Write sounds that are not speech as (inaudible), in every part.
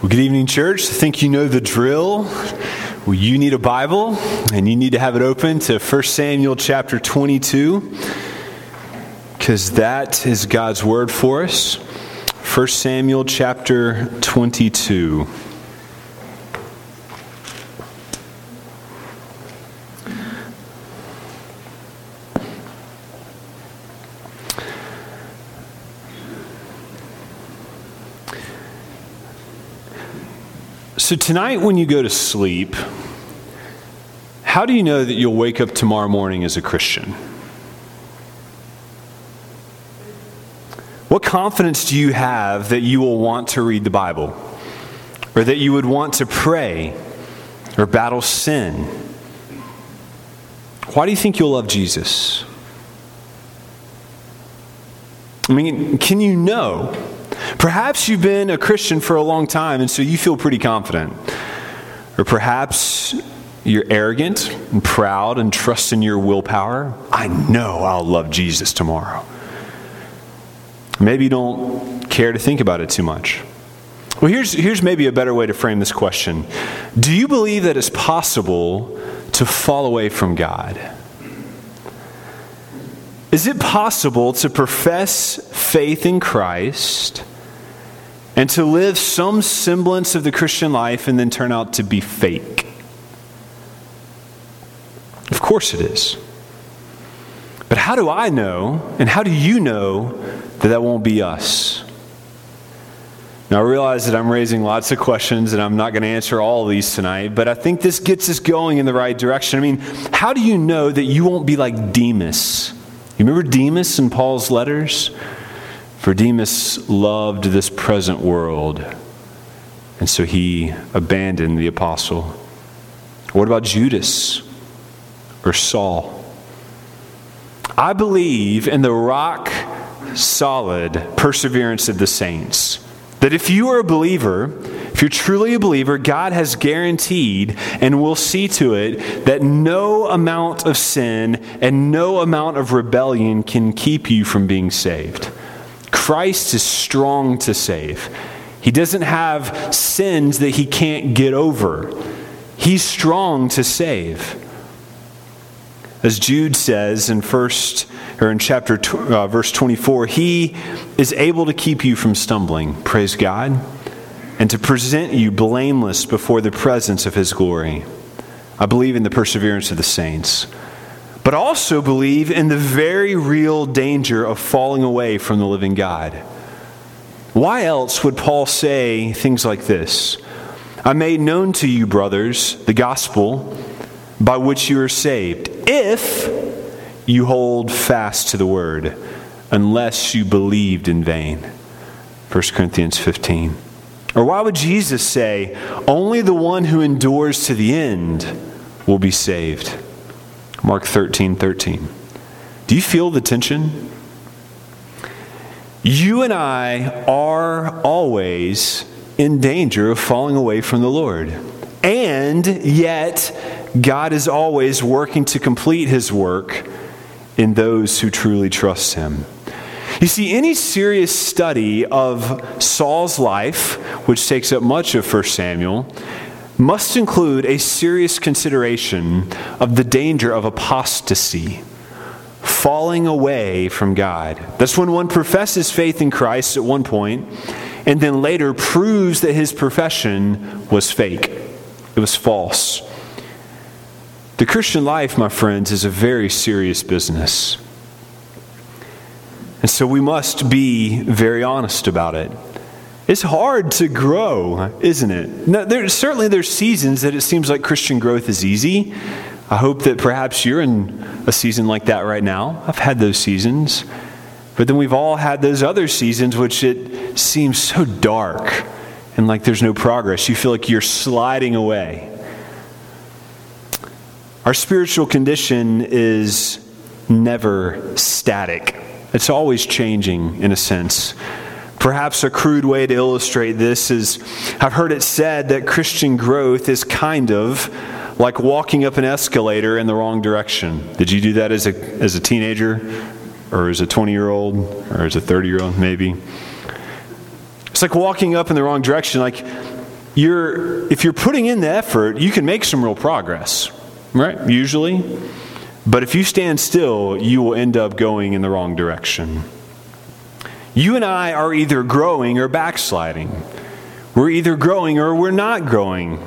Well, good evening, church. I think you know the drill. Well, you need a Bible, and you need to have it open to 1 Samuel chapter 22, because that is God's word for us. 1 Samuel chapter 22. So, tonight when you go to sleep, how do you know that you'll wake up tomorrow morning as a Christian? What confidence do you have that you will want to read the Bible? Or that you would want to pray or battle sin? Why do you think you'll love Jesus? I mean, can you know Perhaps you've been a Christian for a long time and so you feel pretty confident. Or perhaps you're arrogant and proud and trust in your willpower. I know I'll love Jesus tomorrow. Maybe you don't care to think about it too much. Well, here's, here's maybe a better way to frame this question Do you believe that it's possible to fall away from God? Is it possible to profess faith in Christ and to live some semblance of the Christian life and then turn out to be fake? Of course it is. But how do I know, and how do you know that that won't be us? Now, I realize that I'm raising lots of questions and I'm not going to answer all of these tonight, but I think this gets us going in the right direction. I mean, how do you know that you won't be like Demas? You remember Demas in Paul's letters? For Demas loved this present world, and so he abandoned the apostle. What about Judas or Saul? I believe in the rock solid perseverance of the saints. That if you are a believer, if you're truly a believer, God has guaranteed and will see to it that no amount of sin and no amount of rebellion can keep you from being saved. Christ is strong to save. He doesn't have sins that he can't get over. He's strong to save. As Jude says in first or in chapter uh, verse 24, he is able to keep you from stumbling. Praise God and to present you blameless before the presence of his glory. I believe in the perseverance of the saints, but also believe in the very real danger of falling away from the living God. Why else would Paul say things like this? I made known to you, brothers, the gospel by which you are saved, if you hold fast to the word, unless you believed in vain. 1 Corinthians 15. Or why would Jesus say, only the one who endures to the end will be saved? Mark 13 13. Do you feel the tension? You and I are always in danger of falling away from the Lord. And yet, God is always working to complete his work in those who truly trust him. You see, any serious study of Saul's life, which takes up much of 1 Samuel, must include a serious consideration of the danger of apostasy, falling away from God. That's when one professes faith in Christ at one point and then later proves that his profession was fake, it was false. The Christian life, my friends, is a very serious business. And so we must be very honest about it. It's hard to grow, isn't it? No, there, certainly, there's seasons that it seems like Christian growth is easy. I hope that perhaps you're in a season like that right now. I've had those seasons. But then we've all had those other seasons which it seems so dark and like there's no progress. You feel like you're sliding away. Our spiritual condition is never static. It's always changing in a sense. Perhaps a crude way to illustrate this is I've heard it said that Christian growth is kind of like walking up an escalator in the wrong direction. Did you do that as a, as a teenager or as a 20 year old or as a 30 year old maybe? It's like walking up in the wrong direction. Like you're, if you're putting in the effort, you can make some real progress, right? Usually. But if you stand still, you will end up going in the wrong direction. You and I are either growing or backsliding. We're either growing or we're not growing.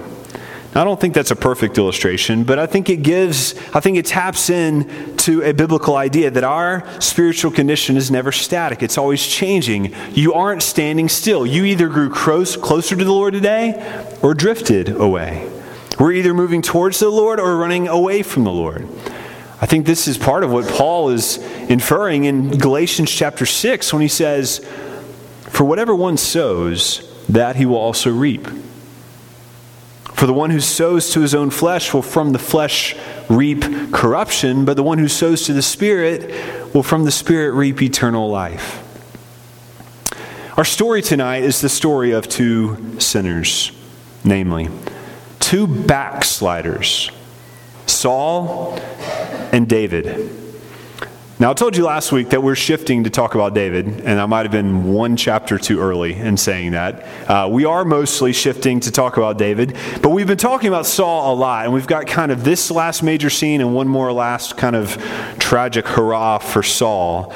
I don't think that's a perfect illustration, but I think it gives, I think it taps in to a biblical idea that our spiritual condition is never static. It's always changing. You aren't standing still. You either grew close, closer to the Lord today or drifted away. We're either moving towards the Lord or running away from the Lord. I think this is part of what Paul is inferring in Galatians chapter 6 when he says, For whatever one sows, that he will also reap. For the one who sows to his own flesh will from the flesh reap corruption, but the one who sows to the Spirit will from the Spirit reap eternal life. Our story tonight is the story of two sinners, namely, two backsliders, Saul and David. Now, I told you last week that we're shifting to talk about David, and I might have been one chapter too early in saying that. Uh, we are mostly shifting to talk about David, but we've been talking about Saul a lot, and we've got kind of this last major scene and one more last kind of tragic hurrah for Saul.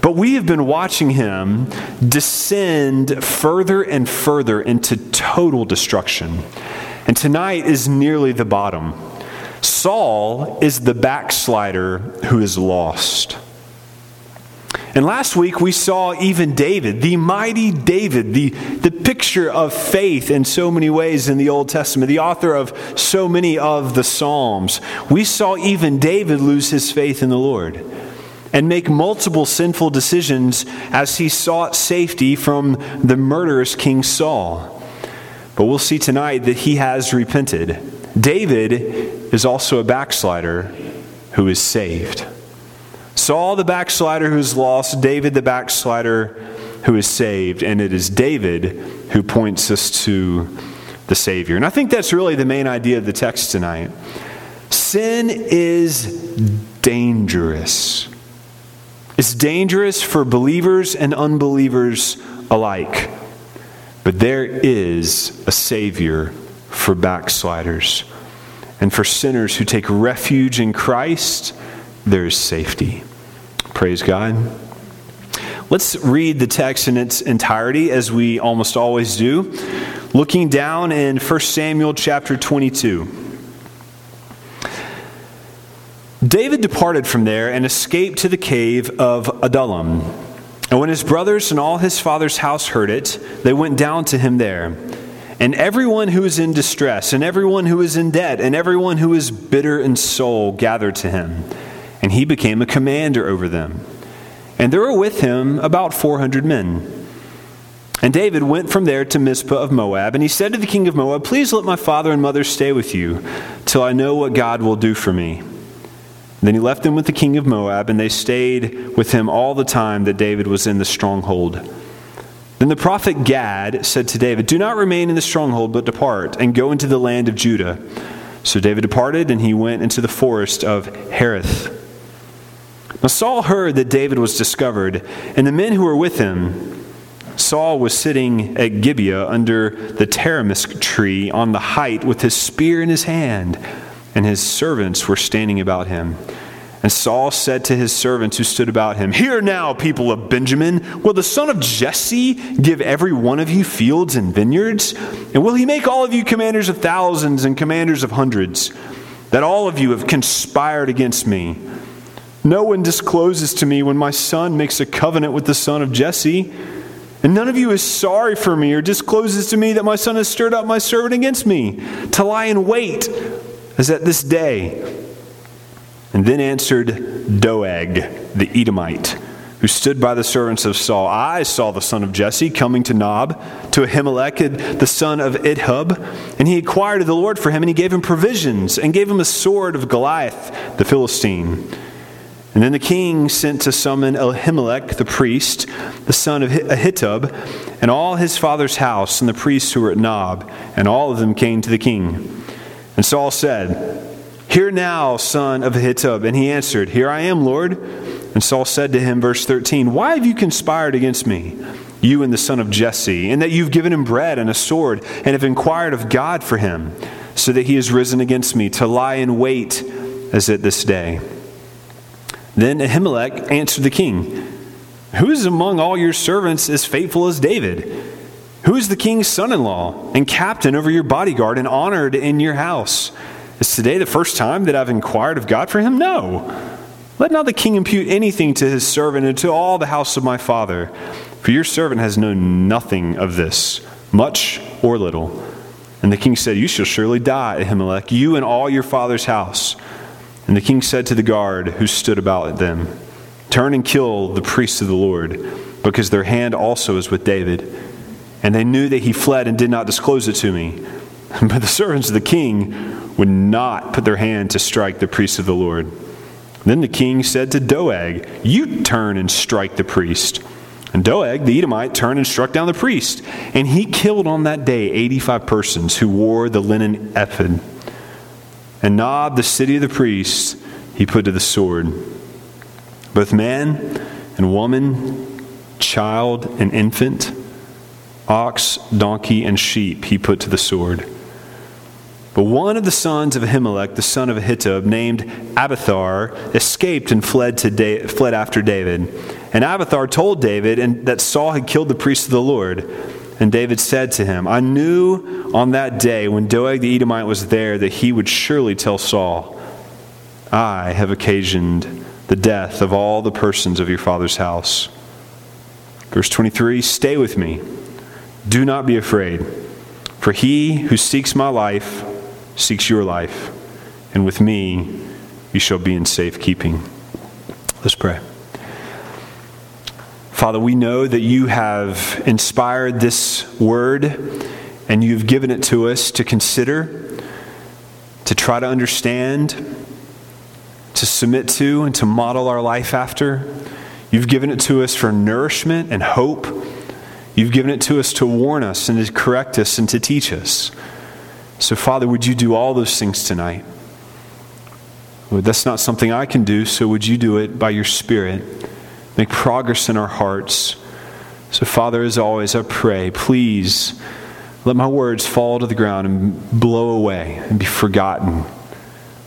But we have been watching him descend further and further into total destruction. And tonight is nearly the bottom. Saul is the backslider who is lost. And last week we saw even David, the mighty David, the, the picture of faith in so many ways in the Old Testament, the author of so many of the Psalms. We saw even David lose his faith in the Lord and make multiple sinful decisions as he sought safety from the murderous King Saul. But we'll see tonight that he has repented. David is also a backslider who is saved. Saul the backslider who's lost, David the backslider who is saved, and it is David who points us to the Savior. And I think that's really the main idea of the text tonight. Sin is dangerous. It's dangerous for believers and unbelievers alike. But there is a Savior for backsliders. And for sinners who take refuge in Christ, there is safety. Praise God. Let's read the text in its entirety as we almost always do. Looking down in 1 Samuel chapter 22. David departed from there and escaped to the cave of Adullam. And when his brothers and all his father's house heard it, they went down to him there. And everyone who was in distress, and everyone who was in debt, and everyone who was bitter in soul gathered to him and he became a commander over them. And there were with him about 400 men. And David went from there to Mizpah of Moab, and he said to the king of Moab, Please let my father and mother stay with you, till I know what God will do for me. Then he left them with the king of Moab, and they stayed with him all the time that David was in the stronghold. Then the prophet Gad said to David, Do not remain in the stronghold, but depart, and go into the land of Judah. So David departed, and he went into the forest of Hereth. Now Saul heard that David was discovered, and the men who were with him. Saul was sitting at Gibeah under the tamarisk tree on the height with his spear in his hand, and his servants were standing about him. And Saul said to his servants who stood about him, Hear now, people of Benjamin, will the son of Jesse give every one of you fields and vineyards? And will he make all of you commanders of thousands and commanders of hundreds? That all of you have conspired against me. No one discloses to me when my son makes a covenant with the son of Jesse. And none of you is sorry for me or discloses to me that my son has stirred up my servant against me to lie in wait as at this day. And then answered Doeg, the Edomite, who stood by the servants of Saul. I saw the son of Jesse coming to Nob, to Ahimelech, the son of Ahitub, and he inquired of the Lord for him, and he gave him provisions, and gave him a sword of Goliath, the Philistine. And then the king sent to summon Ahimelech the priest, the son of Ahitub, and all his father's house, and the priests who were at Nob, and all of them came to the king. And Saul said, Hear now, son of Ahitub. And he answered, Here I am, Lord. And Saul said to him, verse 13, Why have you conspired against me? you and the son of Jesse, and that you've given him bread and a sword, and have inquired of God for him, so that he has risen against me to lie in wait as at this day. Then Ahimelech answered the king, Who is among all your servants as faithful as David? Who is the king's son in law and captain over your bodyguard and honored in your house? Is today the first time that I've inquired of God for him? No. Let not the king impute anything to his servant and to all the house of my father, for your servant has known nothing of this, much or little. And the king said, You shall surely die, Ahimelech, you and all your father's house. And the king said to the guard who stood about them, Turn and kill the priests of the Lord, because their hand also is with David. And they knew that he fled and did not disclose it to me. (laughs) But the servants of the king would not put their hand to strike the priests of the Lord. Then the king said to Doeg, You turn and strike the priest. And Doeg, the Edomite, turned and struck down the priest. And he killed on that day 85 persons who wore the linen ephod. And Nob, the city of the priests, he put to the sword. Both man and woman, child and infant, ox, donkey, and sheep he put to the sword. But one of the sons of Ahimelech, the son of Ahitub, named Abiathar, escaped and fled, to da- fled after David. And Abiathar told David and that Saul had killed the priests of the Lord. And David said to him, I knew on that day when Doeg the Edomite was there that he would surely tell Saul, I have occasioned the death of all the persons of your father's house. Verse 23 Stay with me, do not be afraid, for he who seeks my life seeks your life, and with me you shall be in safekeeping. Let's pray. Father, we know that you have inspired this word and you've given it to us to consider, to try to understand, to submit to, and to model our life after. You've given it to us for nourishment and hope. You've given it to us to warn us and to correct us and to teach us. So, Father, would you do all those things tonight? Well, that's not something I can do, so would you do it by your Spirit? Make progress in our hearts. So, Father, as always, I pray, please let my words fall to the ground and blow away and be forgotten.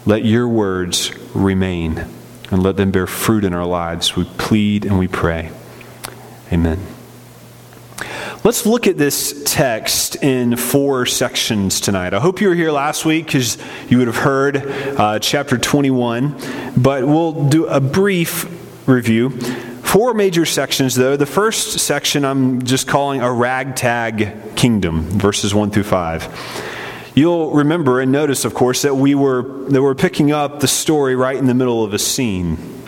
Let your words remain and let them bear fruit in our lives. We plead and we pray. Amen. Let's look at this text in four sections tonight. I hope you were here last week because you would have heard uh, chapter 21, but we'll do a brief review. Four major sections, though. The first section I'm just calling a ragtag kingdom, verses 1 through 5. You'll remember and notice, of course, that we were, that we're picking up the story right in the middle of a scene.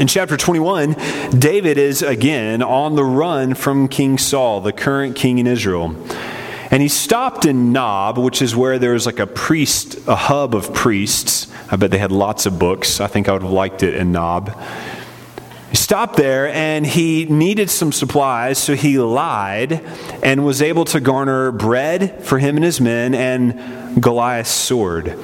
In chapter 21, David is again on the run from King Saul, the current king in Israel. And he stopped in Nob, which is where there's like a priest, a hub of priests. I bet they had lots of books. I think I would have liked it in Nob. He stopped there and he needed some supplies, so he lied and was able to garner bread for him and his men and Goliath's sword.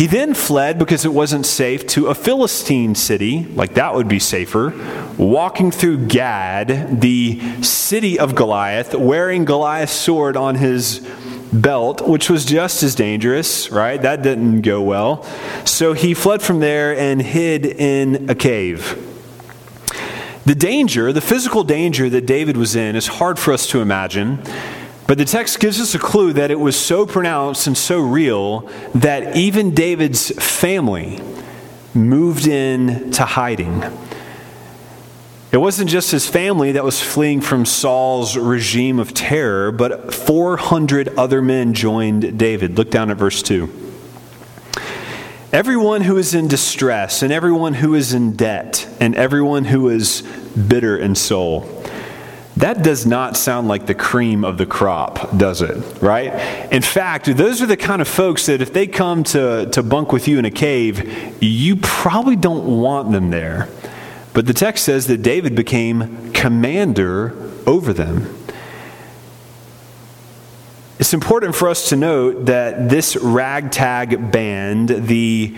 He then fled because it wasn't safe to a Philistine city, like that would be safer, walking through Gath, the city of Goliath, wearing Goliath's sword on his belt, which was just as dangerous, right? That didn't go well. So he fled from there and hid in a cave. The danger, the physical danger that David was in, is hard for us to imagine but the text gives us a clue that it was so pronounced and so real that even David's family moved in to hiding. It wasn't just his family that was fleeing from Saul's regime of terror, but 400 other men joined David. Look down at verse 2. Everyone who is in distress, and everyone who is in debt, and everyone who is bitter in soul that does not sound like the cream of the crop, does it? Right? In fact, those are the kind of folks that if they come to, to bunk with you in a cave, you probably don't want them there. But the text says that David became commander over them. It's important for us to note that this ragtag band, the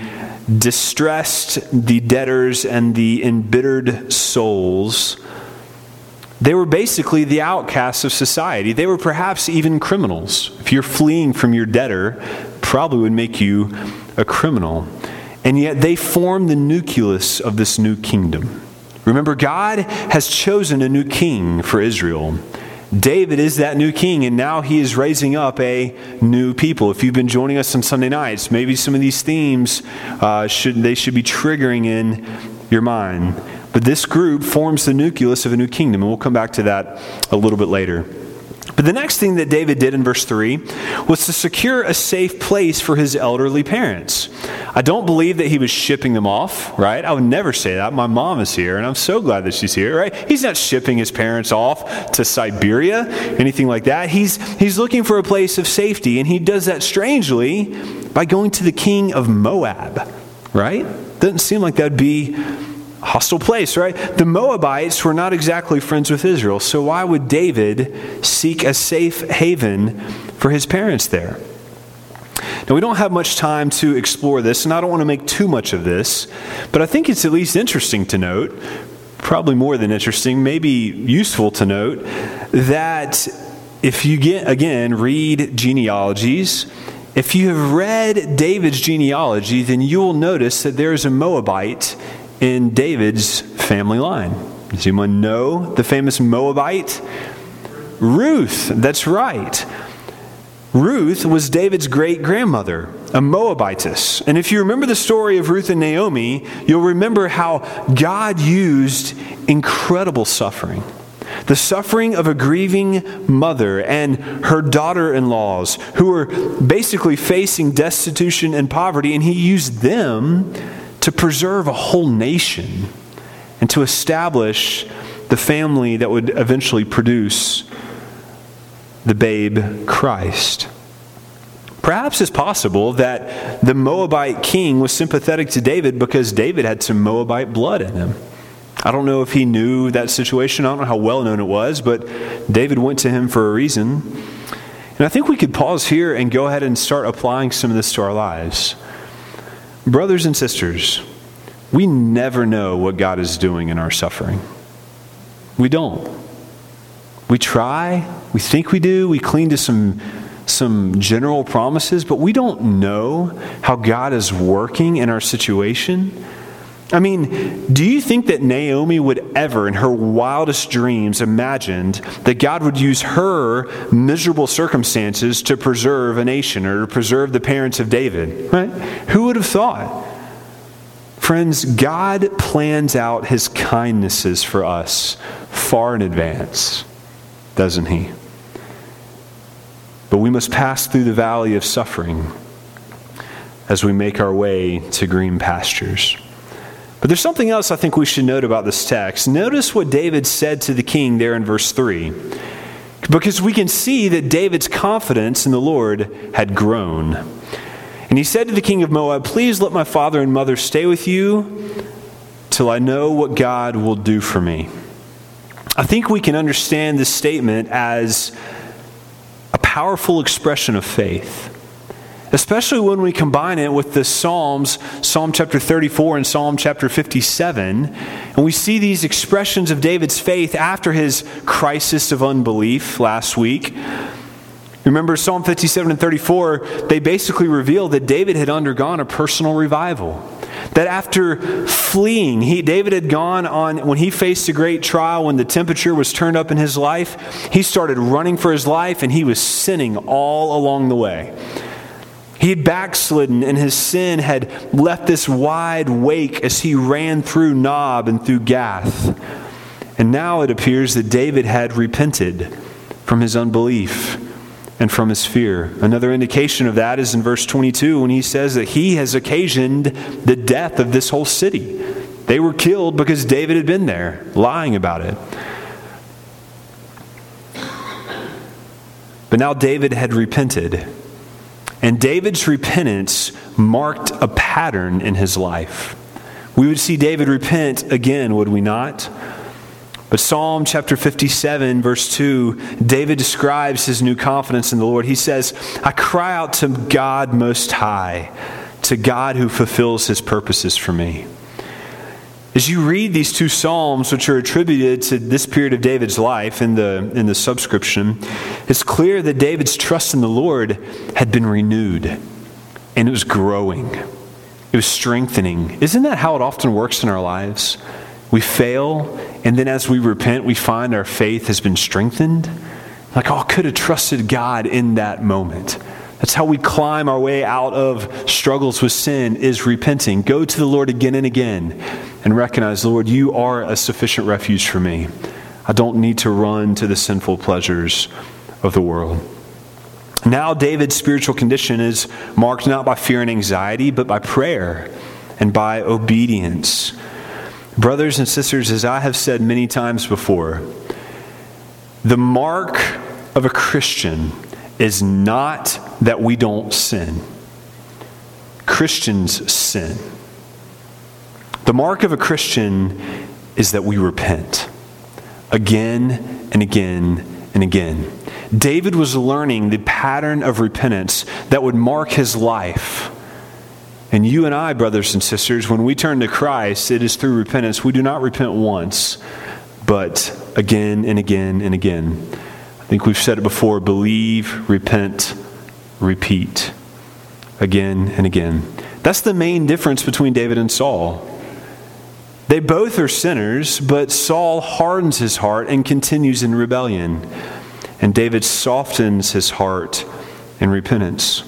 distressed, the debtors, and the embittered souls, They were basically the outcasts of society. They were perhaps even criminals. If you're fleeing from your debtor, probably would make you a criminal. And yet they form the nucleus of this new kingdom. Remember, God has chosen a new king for Israel. David is that new king, and now he is raising up a new people. If you've been joining us on Sunday nights, maybe some of these themes uh, should they should be triggering in your mind. But this group forms the nucleus of a new kingdom, and we'll come back to that a little bit later. But the next thing that David did in verse 3 was to secure a safe place for his elderly parents. I don't believe that he was shipping them off, right? I would never say that. My mom is here, and I'm so glad that she's here, right? He's not shipping his parents off to Siberia, anything like that. He's, he's looking for a place of safety, and he does that strangely by going to the king of Moab, right? Doesn't seem like that'd be hostile place, right? The Moabites were not exactly friends with Israel, so why would David seek a safe haven for his parents there? Now, we don't have much time to explore this, and I don't want to make too much of this, but I think it's at least interesting to note, probably more than interesting, maybe useful to note, that if you get, again, read genealogies, if you have read David's genealogy, then you will notice that there is a Moabite in David's family line. Does anyone know the famous Moabite? Ruth, that's right. Ruth was David's great grandmother, a Moabitess. And if you remember the story of Ruth and Naomi, you'll remember how God used incredible suffering. The suffering of a grieving mother and her daughter in laws who were basically facing destitution and poverty, and he used them to preserve a whole nation and to establish the family that would eventually produce the babe Christ. Perhaps it's possible that the Moabite king was sympathetic to David because David had some Moabite blood in him. I don't know if he knew that situation. I don't know how well known it was, but David went to him for a reason. And I think we could pause here and go ahead and start applying some of this to our lives. Brothers and sisters, we never know what God is doing in our suffering. We don't. We try, we think we do, we cling to some, some general promises, but we don't know how God is working in our situation. I mean, do you think that Naomi would ever, in her wildest dreams, imagined that God would use her miserable circumstances to preserve a nation or to preserve the parents of David? Right? Who would have thought? Friends, God plans out his kindnesses for us far in advance, doesn't he? But we must pass through the valley of suffering as we make our way to green pastures. But there's something else I think we should note about this text. Notice what David said to the king there in verse 3. Because we can see that David's confidence in the Lord had grown. And he said to the king of Moab, Please let my father and mother stay with you till I know what God will do for me. I think we can understand this statement as a powerful expression of faith especially when we combine it with the Psalms, Psalm chapter 34 and Psalm chapter 57. And we see these expressions of David's faith after his crisis of unbelief last week. Remember Psalm 57 and 34, they basically reveal that David had undergone a personal revival. That after fleeing, he, David had gone on, when he faced a great trial, when the temperature was turned up in his life, he started running for his life and he was sinning all along the way. He had backslidden, and his sin had left this wide wake as he ran through Nob and through Gath. And now it appears that David had repented from his unbelief and from his fear. Another indication of that is in verse 22 when he says that he has occasioned the death of this whole city. They were killed because David had been there, lying about it. But now David had repented and David's repentance marked a pattern in his life. We would see David repent again, would we not? But Psalm chapter 57, verse 2, David describes his new confidence in the Lord. He says, I cry out to God Most High, to God who fulfills his purposes for me. As you read these two Psalms, which are attributed to this period of David's life in the, in the subscription, it's clear that David's trust in the Lord had been renewed and it was growing, it was strengthening. Isn't that how it often works in our lives? We fail, and then as we repent, we find our faith has been strengthened. Like, oh, I could have trusted God in that moment. That's how we climb our way out of struggles with sin is repenting. Go to the Lord again and again and recognize, Lord, you are a sufficient refuge for me. I don't need to run to the sinful pleasures of the world. Now, David's spiritual condition is marked not by fear and anxiety, but by prayer and by obedience. Brothers and sisters, as I have said many times before, the mark of a Christian is not that we don't sin. Christians sin. The mark of a Christian is that we repent again and again and again. David was learning the pattern of repentance that would mark his life. And you and I, brothers and sisters, when we turn to Christ, it is through repentance. We do not repent once, but again and again and again think we've said it before believe, repent, repeat again and again. That's the main difference between David and Saul. They both are sinners, but Saul hardens his heart and continues in rebellion, and David softens his heart in repentance.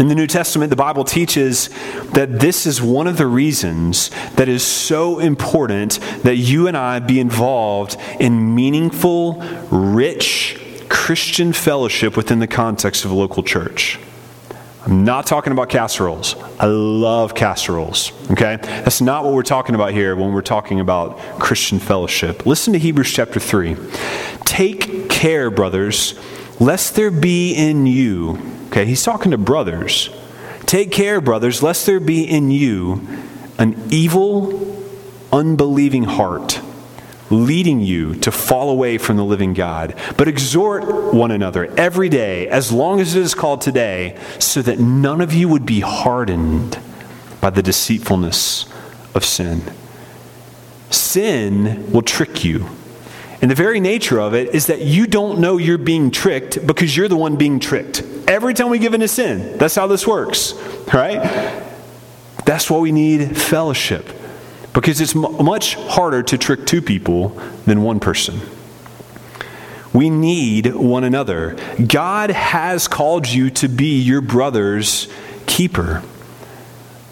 In the New Testament, the Bible teaches that this is one of the reasons that is so important that you and I be involved in meaningful, rich Christian fellowship within the context of a local church. I'm not talking about casseroles. I love casseroles, okay? That's not what we're talking about here when we're talking about Christian fellowship. Listen to Hebrews chapter 3. Take care, brothers, lest there be in you Okay, he's talking to brothers. Take care, brothers, lest there be in you an evil, unbelieving heart, leading you to fall away from the living God. But exhort one another every day, as long as it is called today, so that none of you would be hardened by the deceitfulness of sin. Sin will trick you. And the very nature of it is that you don't know you're being tricked because you're the one being tricked. Every time we give in to sin, that's how this works, right? That's why we need fellowship because it's m- much harder to trick two people than one person. We need one another. God has called you to be your brother's keeper.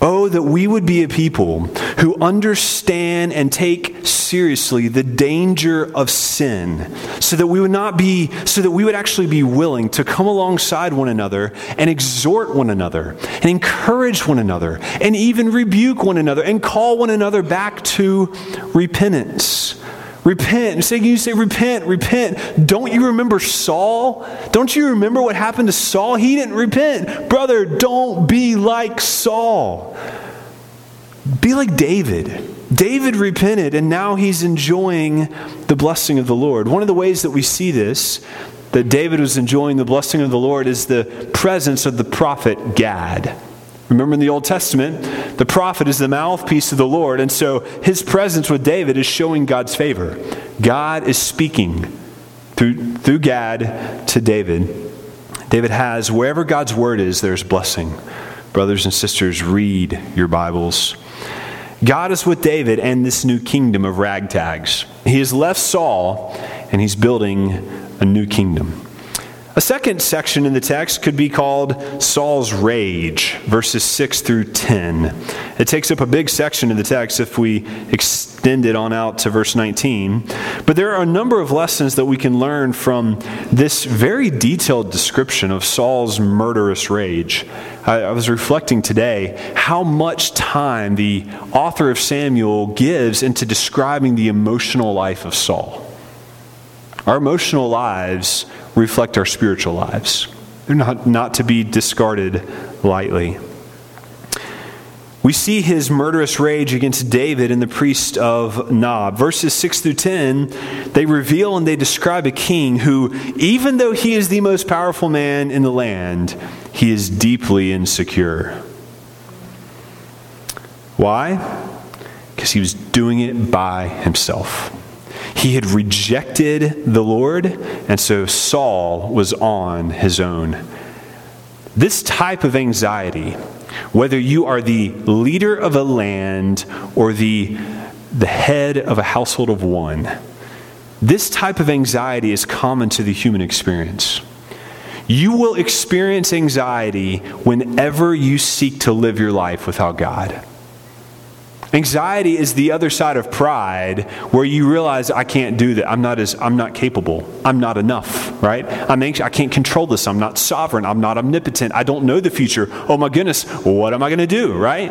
Oh, that we would be a people who understand and take seriously the danger of sin, so that we would not be, so that we would actually be willing to come alongside one another and exhort one another and encourage one another and even rebuke one another and call one another back to repentance. Repent. Say, you say, repent, repent. Don't you remember Saul? Don't you remember what happened to Saul? He didn't repent. Brother, don't be like Saul. Be like David. David repented, and now he's enjoying the blessing of the Lord. One of the ways that we see this, that David was enjoying the blessing of the Lord, is the presence of the prophet Gad. Remember in the Old Testament, the prophet is the mouthpiece of the Lord, and so his presence with David is showing God's favor. God is speaking through, through Gad to David. David has, wherever God's word is, there's blessing. Brothers and sisters, read your Bibles. God is with David and this new kingdom of ragtags. He has left Saul and he's building a new kingdom. A second section in the text could be called Saul's rage, verses 6 through 10. It takes up a big section of the text if we extend it on out to verse 19. But there are a number of lessons that we can learn from this very detailed description of Saul's murderous rage. I, I was reflecting today how much time the author of Samuel gives into describing the emotional life of Saul. Our emotional lives reflect our spiritual lives. They're not, not to be discarded lightly. We see his murderous rage against David and the priest of Nob. Verses 6 through 10, they reveal and they describe a king who, even though he is the most powerful man in the land, he is deeply insecure. Why? Because because he was doing it by himself. He had rejected the Lord, and so Saul was on his own. This type of anxiety, whether you are the leader of a land or the, the head of a household of one, this type of anxiety is common to the human experience. You will experience anxiety whenever you seek to live your life without God. Anxiety is the other side of pride where you realize I can't do that. I'm not as I'm not capable. I'm not enough, right? I'm anxious. I can't control this. I'm not sovereign. I'm not omnipotent. I don't know the future. Oh my goodness, what am I going to do, right?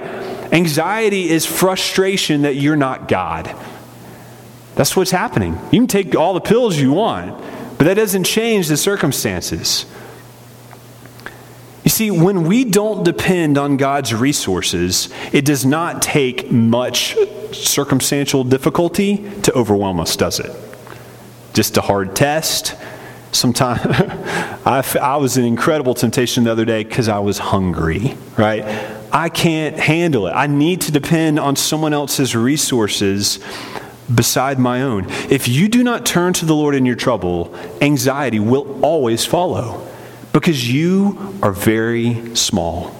Anxiety is frustration that you're not God. That's what's happening. You can take all the pills you want, but that doesn't change the circumstances. You see, when we don't depend on God's resources, it does not take much circumstantial difficulty to overwhelm us, does it? Just a hard test. Sometimes (laughs) I, I was in incredible temptation the other day because I was hungry, right? I can't handle it. I need to depend on someone else's resources beside my own. If you do not turn to the Lord in your trouble, anxiety will always follow because you are very small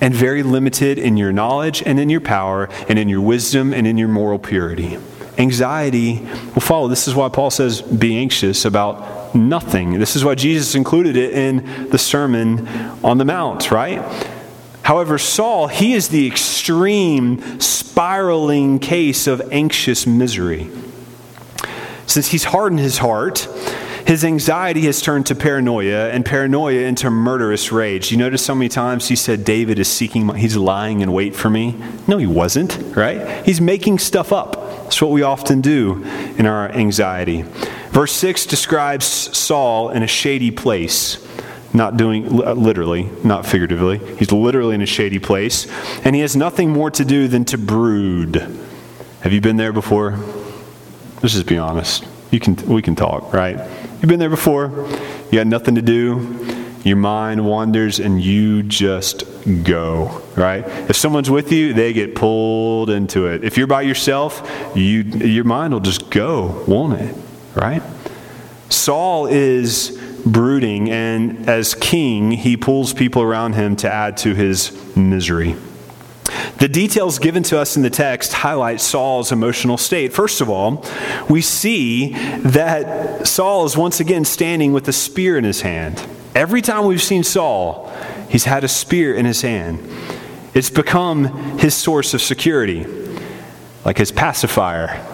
and very limited in your knowledge and in your power and in your wisdom and in your moral purity. Anxiety will follow. This is why Paul says, be anxious about nothing. This is why Jesus included it in the Sermon on the Mount, right? However, Saul, he is the extreme spiraling case of anxious misery. Since he's hardened his heart, his anxiety has turned to paranoia, and paranoia into murderous rage. You notice so many times he said, David is seeking, my, he's lying in wait for me. No, he wasn't, right? He's making stuff up. That's what we often do in our anxiety. Verse 6 describes Saul in a shady place not doing uh, literally, not figuratively. He's literally in a shady place, and he has nothing more to do than to brood. Have you been there before? Let's just be honest. You can, we can talk, right? You've been there before. You got nothing to do. Your mind wanders and you just go, right? If someone's with you, they get pulled into it. If you're by yourself, you, your mind will just go, won't it? Right? Saul is brooding, and as king, he pulls people around him to add to his misery. The details given to us in the text highlight Saul's emotional state. First of all, we see that Saul is once again standing with a spear in his hand. Every time we've seen Saul, he's had a spear in his hand. It's become his source of security, like his pacifier.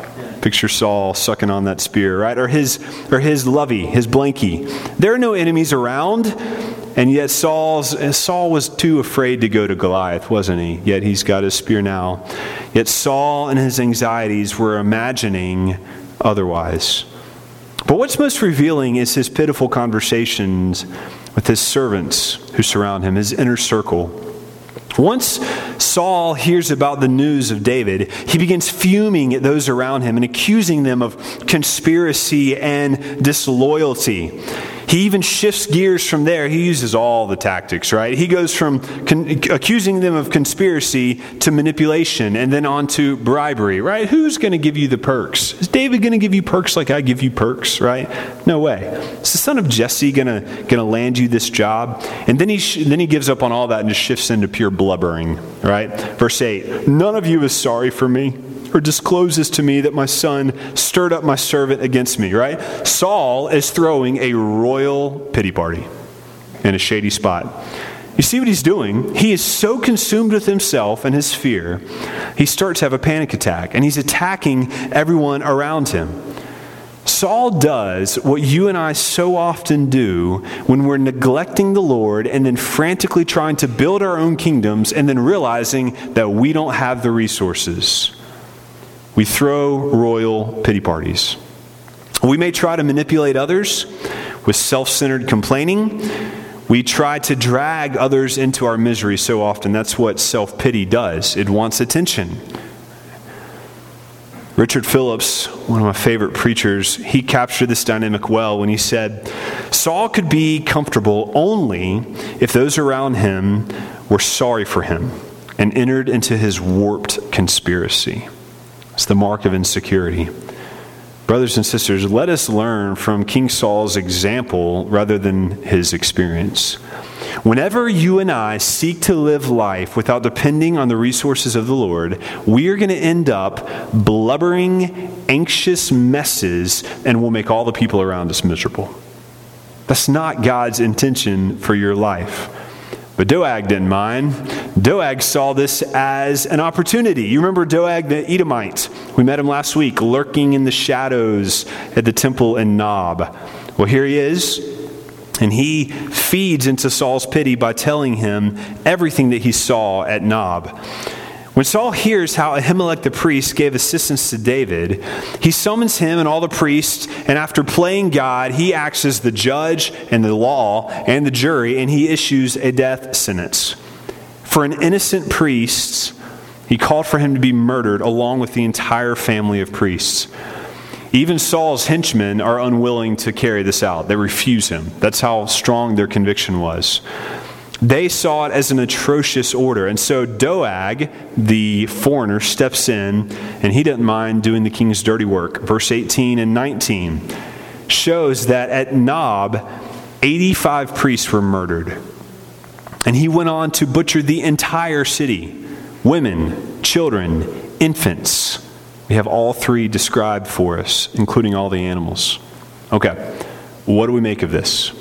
Picture Saul sucking on that spear, right? Or his, or his lovey, his blankie. There are no enemies around, and yet Saul's, Saul was too afraid to go to Goliath, wasn't he? Yet he's got his spear now. Yet Saul and his anxieties were imagining otherwise. But what's most revealing is his pitiful conversations with his servants who surround him, his inner circle. Once Saul hears about the news of David, he begins fuming at those around him and accusing them of conspiracy and disloyalty. He even shifts gears from there. He uses all the tactics, right? He goes from con- accusing them of conspiracy to manipulation and then on to bribery, right? Who's going to give you the perks? Is David going to give you perks like I give you perks, right? No way. Is the son of Jesse going to to land you this job? And then he sh- then he gives up on all that and just shifts into pure blubbering, right? Verse 8. None of you is sorry for me or discloses to me that my son stirred up my servant against me, right? Saul is throwing a royal pity party in a shady spot. You see what he's doing? He is so consumed with himself and his fear, he starts to have a panic attack and he's attacking everyone around him. Saul does what you and I so often do when we're neglecting the Lord and then frantically trying to build our own kingdoms and then realizing that we don't have the resources. We throw royal pity parties. We may try to manipulate others with self centered complaining. We try to drag others into our misery so often. That's what self pity does, it wants attention. Richard Phillips, one of my favorite preachers, he captured this dynamic well when he said, Saul could be comfortable only if those around him were sorry for him and entered into his warped conspiracy. It's the mark of insecurity. Brothers and sisters, let us learn from King Saul's example rather than his experience. Whenever you and I seek to live life without depending on the resources of the Lord, we are going to end up blubbering, anxious messes, and we'll make all the people around us miserable. That's not God's intention for your life. But Doeg didn't mind. Doeg saw this as an opportunity. You remember Doeg the Edomite? We met him last week, lurking in the shadows at the temple in Nob. Well, here he is, and he feeds into Saul's pity by telling him everything that he saw at Nob. When Saul hears how Ahimelech the priest gave assistance to David, he summons him and all the priests, and after playing God, he acts as the judge and the law and the jury, and he issues a death sentence. For an innocent priest, he called for him to be murdered along with the entire family of priests. Even Saul's henchmen are unwilling to carry this out. They refuse him. That's how strong their conviction was. They saw it as an atrocious order. And so Doeg, the foreigner, steps in and he doesn't mind doing the king's dirty work. Verse 18 and 19 shows that at Nob, 85 priests were murdered. And he went on to butcher the entire city women, children, infants. We have all three described for us, including all the animals. Okay, what do we make of this?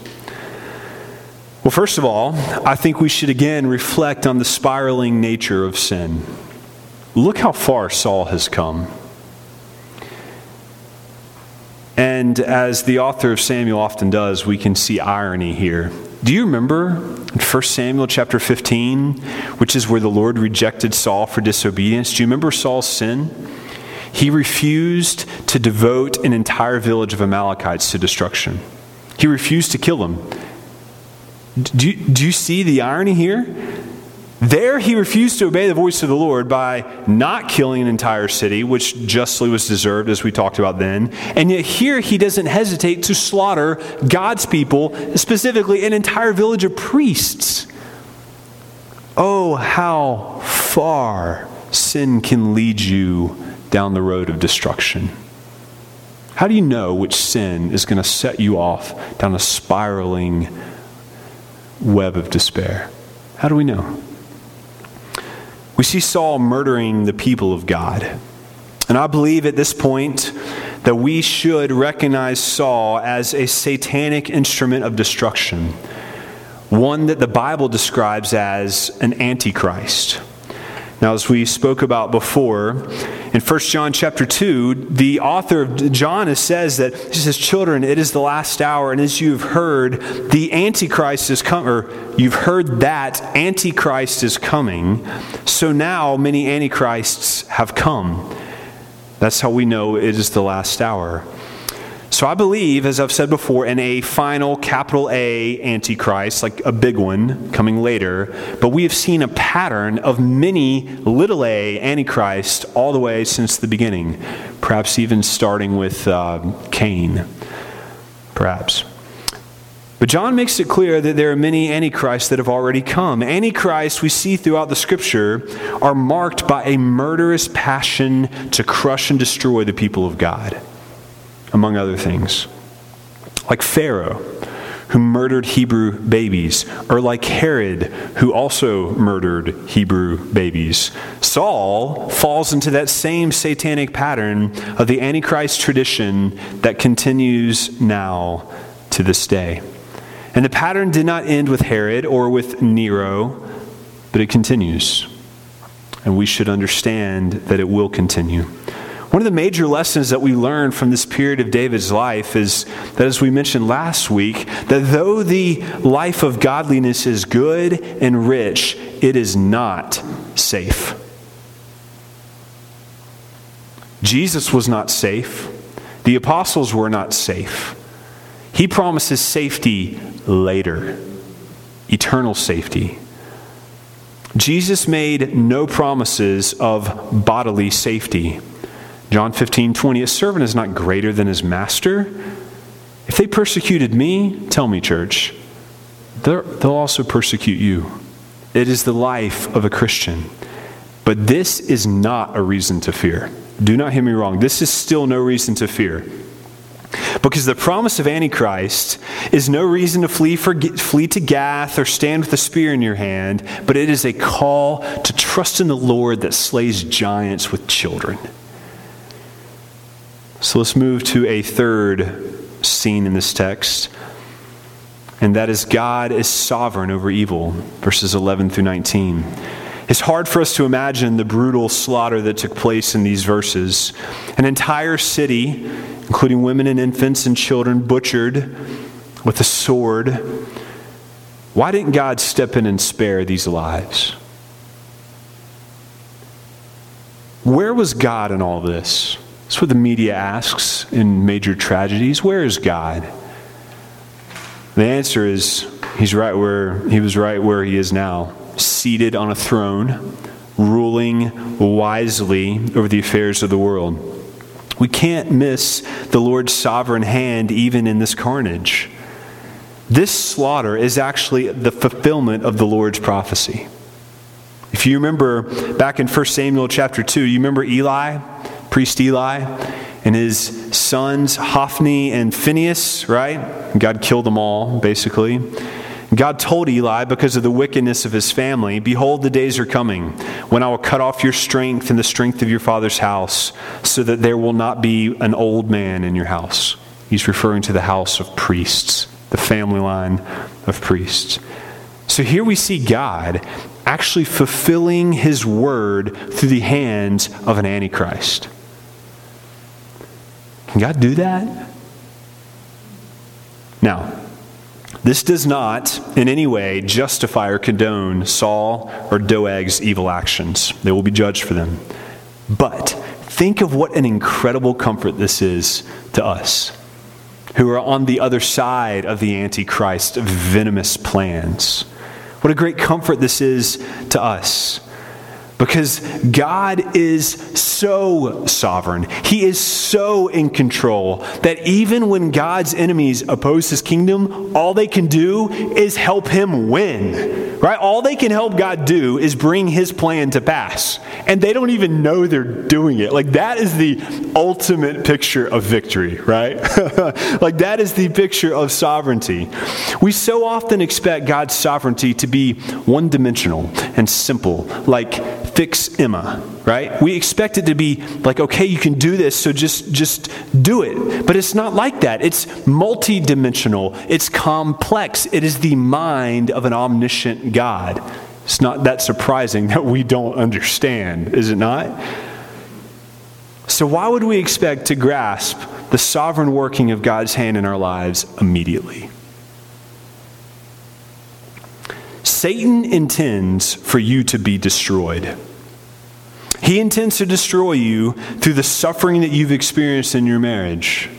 Well, first of all, I think we should again reflect on the spiraling nature of sin. Look how far Saul has come. And as the author of Samuel often does, we can see irony here. Do you remember in 1 Samuel chapter 15, which is where the Lord rejected Saul for disobedience? Do you remember Saul's sin? He refused to devote an entire village of Amalekites to destruction. He refused to kill them. Do you, do you see the irony here? There, he refused to obey the voice of the Lord by not killing an entire city, which justly was deserved, as we talked about then. And yet, here, he doesn't hesitate to slaughter God's people, specifically an entire village of priests. Oh, how far sin can lead you down the road of destruction. How do you know which sin is going to set you off down a spiraling web of despair. How do we know? We see Saul murdering the people of God. And I believe at this point that we should recognize Saul as a satanic instrument of destruction, one that the Bible describes as an antichrist. Now, as we spoke about before, in 1 John chapter 2, the author of John says that he says, Children, it is the last hour, and as you've heard, the Antichrist is coming, or you've heard that Antichrist is coming. So now many Antichrists have come. That's how we know it is the last hour. So I believe, as I've said before, in a final capital A Antichrist, like a big one coming later, but we have seen a pattern of many little a Antichrist all the way since the beginning, perhaps even starting with uh, Cain, perhaps. But John makes it clear that there are many antichrists that have already come. Antichrists we see throughout the scripture are marked by a murderous passion to crush and destroy the people of God among other things. Like Pharaoh, who murdered Hebrew babies, or like Herod, who also murdered Hebrew babies. Saul falls into that same satanic pattern of the Antichrist tradition that continues now to this day. And the pattern did not end with Herod or with Nero, but it continues. And we should understand that it will continue. One of the major lessons that we learn from this period of David's life is that, as we mentioned last week, that though the life of godliness is good and rich, it is not safe. Jesus was not safe. The apostles were not safe. He promises safety later, eternal safety. Jesus made no promises of bodily safety. John 15, 20, a servant is not greater than his master. If they persecuted me, tell me, church, they'll also persecute you. It is the life of a Christian. But this is not a reason to fear. do not hear me wrong, this is still no reason to fear. Because the promise of Antichrist is no reason to flee, for, flee to Gath or stand with a spear in your hand, but it is a call to trust in the Lord that slays giants with children. So let's move to a third scene in this text, and that is God is sovereign over evil, verses 11 through 19. It's hard for us to imagine the brutal slaughter that took place in these verses. An entire city, including women and infants and children, butchered with a sword. Why didn't God step in and spare these lives? Where was God in all this? That's what the media asks in major tragedies. Where is God? The answer is he's right where he was right where he is now seated on a throne, ruling wisely over the affairs of the world. We can't miss the Lord's sovereign hand even in this carnage. This slaughter is actually the fulfillment of the Lord's prophecy. If you remember back in 1 Samuel chapter 2, you remember Eli, priest Eli, and his sons Hophni and Phinehas, right? God killed them all, basically. God told Eli, because of the wickedness of his family, Behold, the days are coming when I will cut off your strength and the strength of your father's house, so that there will not be an old man in your house. He's referring to the house of priests, the family line of priests. So here we see God actually fulfilling his word through the hands of an antichrist. Can God do that? Now, this does not in any way justify or condone Saul or Doeg's evil actions. They will be judged for them. But think of what an incredible comfort this is to us who are on the other side of the Antichrist venomous plans. What a great comfort this is to us because God is so sovereign. He is so in control that even when God's enemies oppose his kingdom, all they can do is help him win. Right? All they can help God do is bring his plan to pass. And they don't even know they're doing it. Like that is the ultimate picture of victory, right? (laughs) like that is the picture of sovereignty. We so often expect God's sovereignty to be one dimensional and simple, like fix Emma, right? We expect it to be like, okay, you can do this, so just just do it. But it's not like that. It's multidimensional. It's complex. It is the mind of an omniscient God. It's not that surprising (laughs) that we don't understand, is it not? So why would we expect to grasp the sovereign working of God's hand in our lives immediately? Satan intends for you to be destroyed. He intends to destroy you through the suffering that you've experienced in your marriage,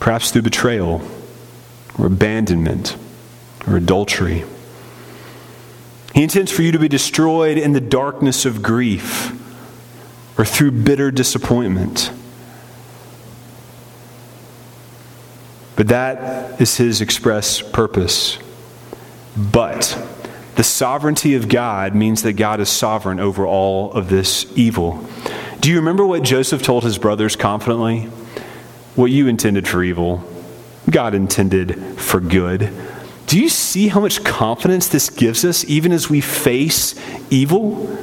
perhaps through betrayal or abandonment or adultery. He intends for you to be destroyed in the darkness of grief or through bitter disappointment. But that is his express purpose. But the sovereignty of God means that God is sovereign over all of this evil. Do you remember what Joseph told his brothers confidently? What you intended for evil, God intended for good. Do you see how much confidence this gives us even as we face evil?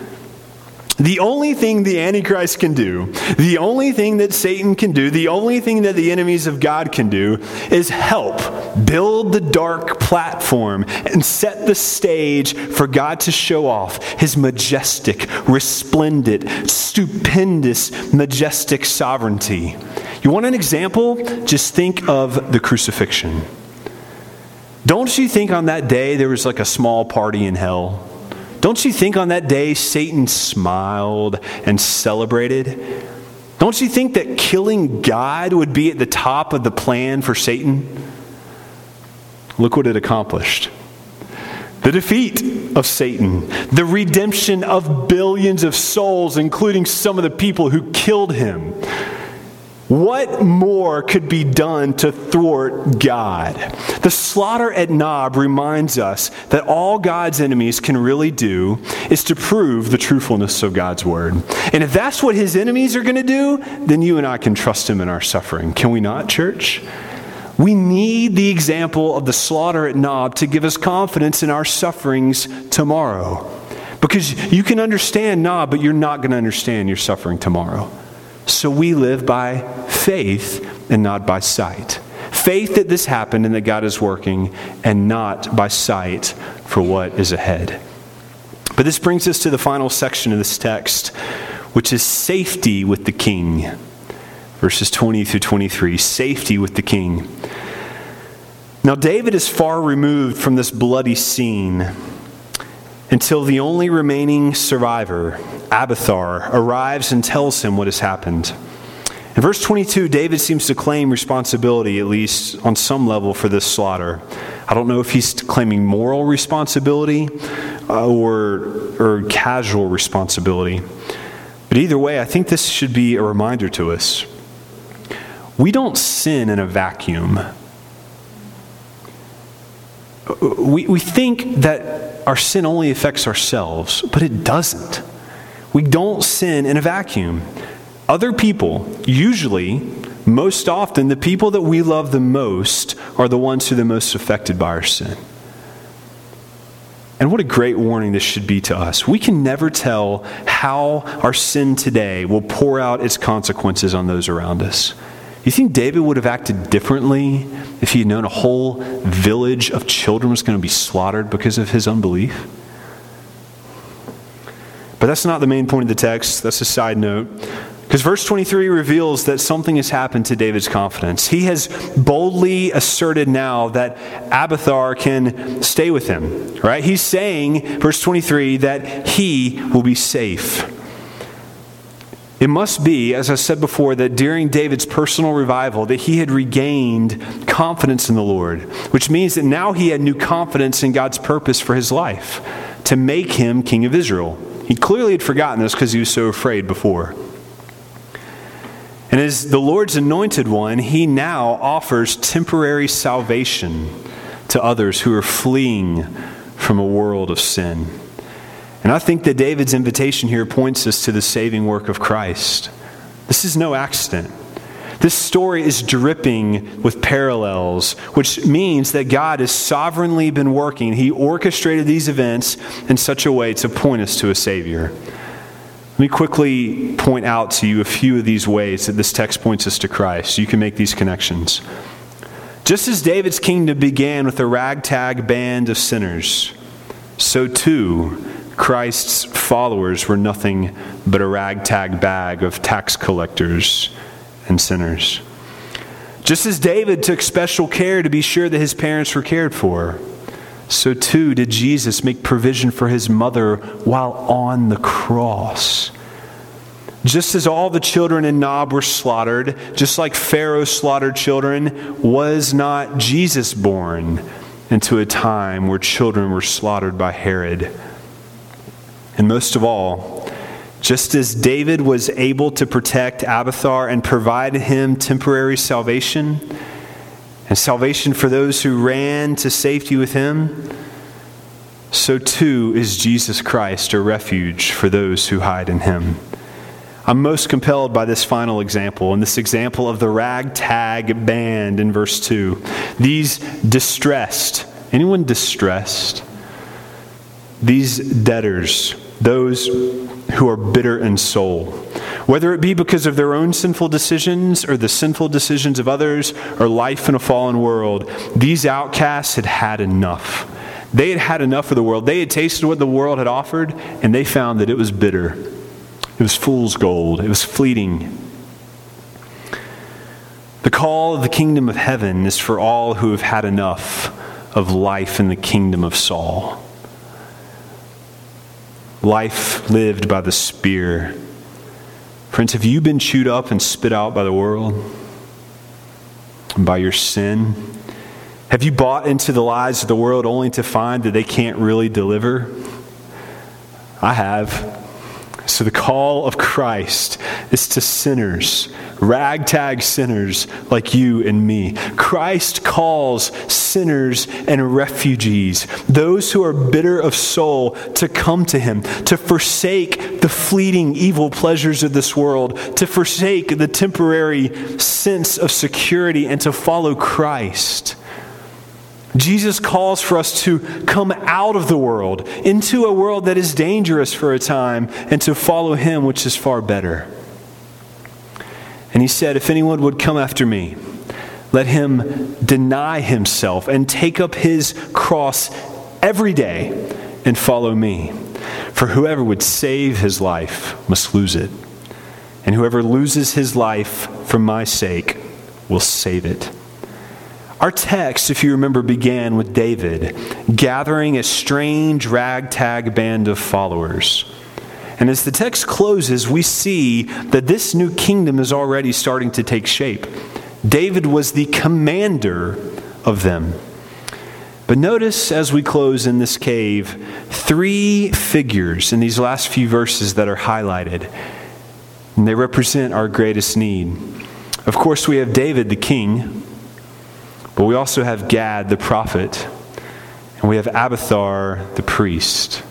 The only thing the Antichrist can do, the only thing that Satan can do, the only thing that the enemies of God can do is help build the dark platform and set the stage for God to show off his majestic, resplendent, stupendous, majestic sovereignty. You want an example? Just think of the crucifixion. Don't you think on that day there was like a small party in hell? Don't you think on that day Satan smiled and celebrated? Don't you think that killing God would be at the top of the plan for Satan? Look what it accomplished the defeat of Satan, the redemption of billions of souls, including some of the people who killed him. What more could be done to thwart God? The slaughter at Nob reminds us that all God's enemies can really do is to prove the truthfulness of God's word. And if that's what his enemies are going to do, then you and I can trust him in our suffering. Can we not, church? We need the example of the slaughter at Nob to give us confidence in our sufferings tomorrow. Because you can understand Nob, but you're not going to understand your suffering tomorrow. So we live by faith and not by sight. Faith that this happened and that God is working, and not by sight for what is ahead. But this brings us to the final section of this text, which is safety with the king. Verses 20 through 23 safety with the king. Now, David is far removed from this bloody scene until the only remaining survivor, Abiathar, arrives and tells him what has happened. In verse 22, David seems to claim responsibility, at least on some level, for this slaughter. I don't know if he's claiming moral responsibility uh, or, or casual responsibility. But either way, I think this should be a reminder to us. We don't sin in a vacuum. We, we think that our sin only affects ourselves, but it doesn't. We don't sin in a vacuum. Other people, usually, most often, the people that we love the most are the ones who are the most affected by our sin. And what a great warning this should be to us. We can never tell how our sin today will pour out its consequences on those around us. You think David would have acted differently if he had known a whole village of children was going to be slaughtered because of his unbelief? But that's not the main point of the text. That's a side note. Because verse 23 reveals that something has happened to David's confidence. He has boldly asserted now that Abiathar can stay with him, right? He's saying, verse 23, that he will be safe. It must be, as I said before, that during David's personal revival that he had regained confidence in the Lord, which means that now he had new confidence in God's purpose for his life to make him king of Israel. He clearly had forgotten this because he was so afraid before. And as the Lord's anointed one, he now offers temporary salvation to others who are fleeing from a world of sin. And I think that David's invitation here points us to the saving work of Christ. This is no accident. This story is dripping with parallels, which means that God has sovereignly been working. He orchestrated these events in such a way to point us to a Savior. Let me quickly point out to you a few of these ways that this text points us to Christ. You can make these connections. Just as David's kingdom began with a ragtag band of sinners, so too Christ's followers were nothing but a ragtag bag of tax collectors and sinners. Just as David took special care to be sure that his parents were cared for, so too did Jesus make provision for his mother while on the cross. Just as all the children in Nob were slaughtered, just like Pharaoh slaughtered children, was not Jesus born into a time where children were slaughtered by Herod. And most of all, just as David was able to protect Abiathar and provide him temporary salvation and salvation for those who ran to safety with him, so too is Jesus Christ a refuge for those who hide in him. I'm most compelled by this final example, and this example of the ragtag band in verse 2. These distressed, anyone distressed? These debtors, those who are bitter in soul. Whether it be because of their own sinful decisions or the sinful decisions of others or life in a fallen world, these outcasts had had enough. They had had enough of the world. They had tasted what the world had offered, and they found that it was bitter. It was fool's gold. It was fleeting. The call of the kingdom of heaven is for all who have had enough of life in the kingdom of Saul life lived by the spear. Friends, have you been chewed up and spit out by the world? And by your sin? Have you bought into the lies of the world only to find that they can't really deliver? I have. So, the call of Christ is to sinners, ragtag sinners like you and me. Christ calls sinners and refugees, those who are bitter of soul, to come to him, to forsake the fleeting evil pleasures of this world, to forsake the temporary sense of security, and to follow Christ. Jesus calls for us to come out of the world into a world that is dangerous for a time and to follow him, which is far better. And he said, If anyone would come after me, let him deny himself and take up his cross every day and follow me. For whoever would save his life must lose it, and whoever loses his life for my sake will save it. Our text, if you remember, began with David gathering a strange ragtag band of followers. And as the text closes, we see that this new kingdom is already starting to take shape. David was the commander of them. But notice as we close in this cave, three figures in these last few verses that are highlighted. And they represent our greatest need. Of course, we have David the king, but we also have Gad the prophet, and we have Abiathar the priest.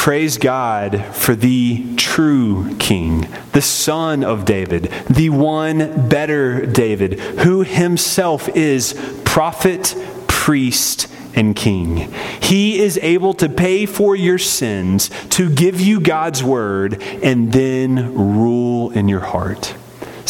Praise God for the true king, the son of David, the one better David, who himself is prophet, priest, and king. He is able to pay for your sins, to give you God's word, and then rule in your heart.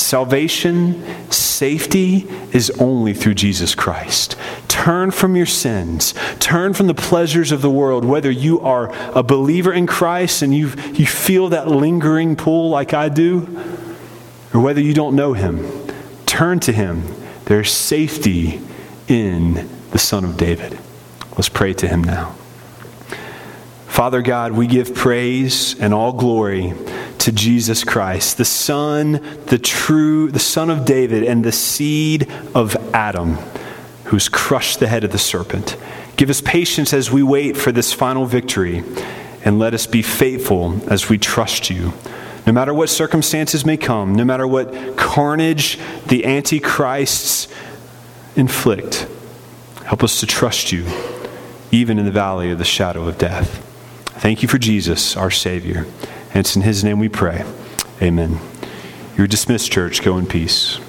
Salvation, safety is only through Jesus Christ. Turn from your sins. Turn from the pleasures of the world, whether you are a believer in Christ and you you feel that lingering pull like I do, or whether you don't know Him. Turn to Him. There's safety in the Son of David. Let's pray to Him now. Father God, we give praise and all glory to Jesus Christ, the Son, the true, the Son of David, and the seed of Adam, who's crushed the head of the serpent. Give us patience as we wait for this final victory, and let us be faithful as we trust you. No matter what circumstances may come, no matter what carnage the Antichrists inflict, help us to trust you, even in the valley of the shadow of death. Thank you for Jesus, our Savior. And it's in His name we pray. Amen. You're dismissed, church. Go in peace.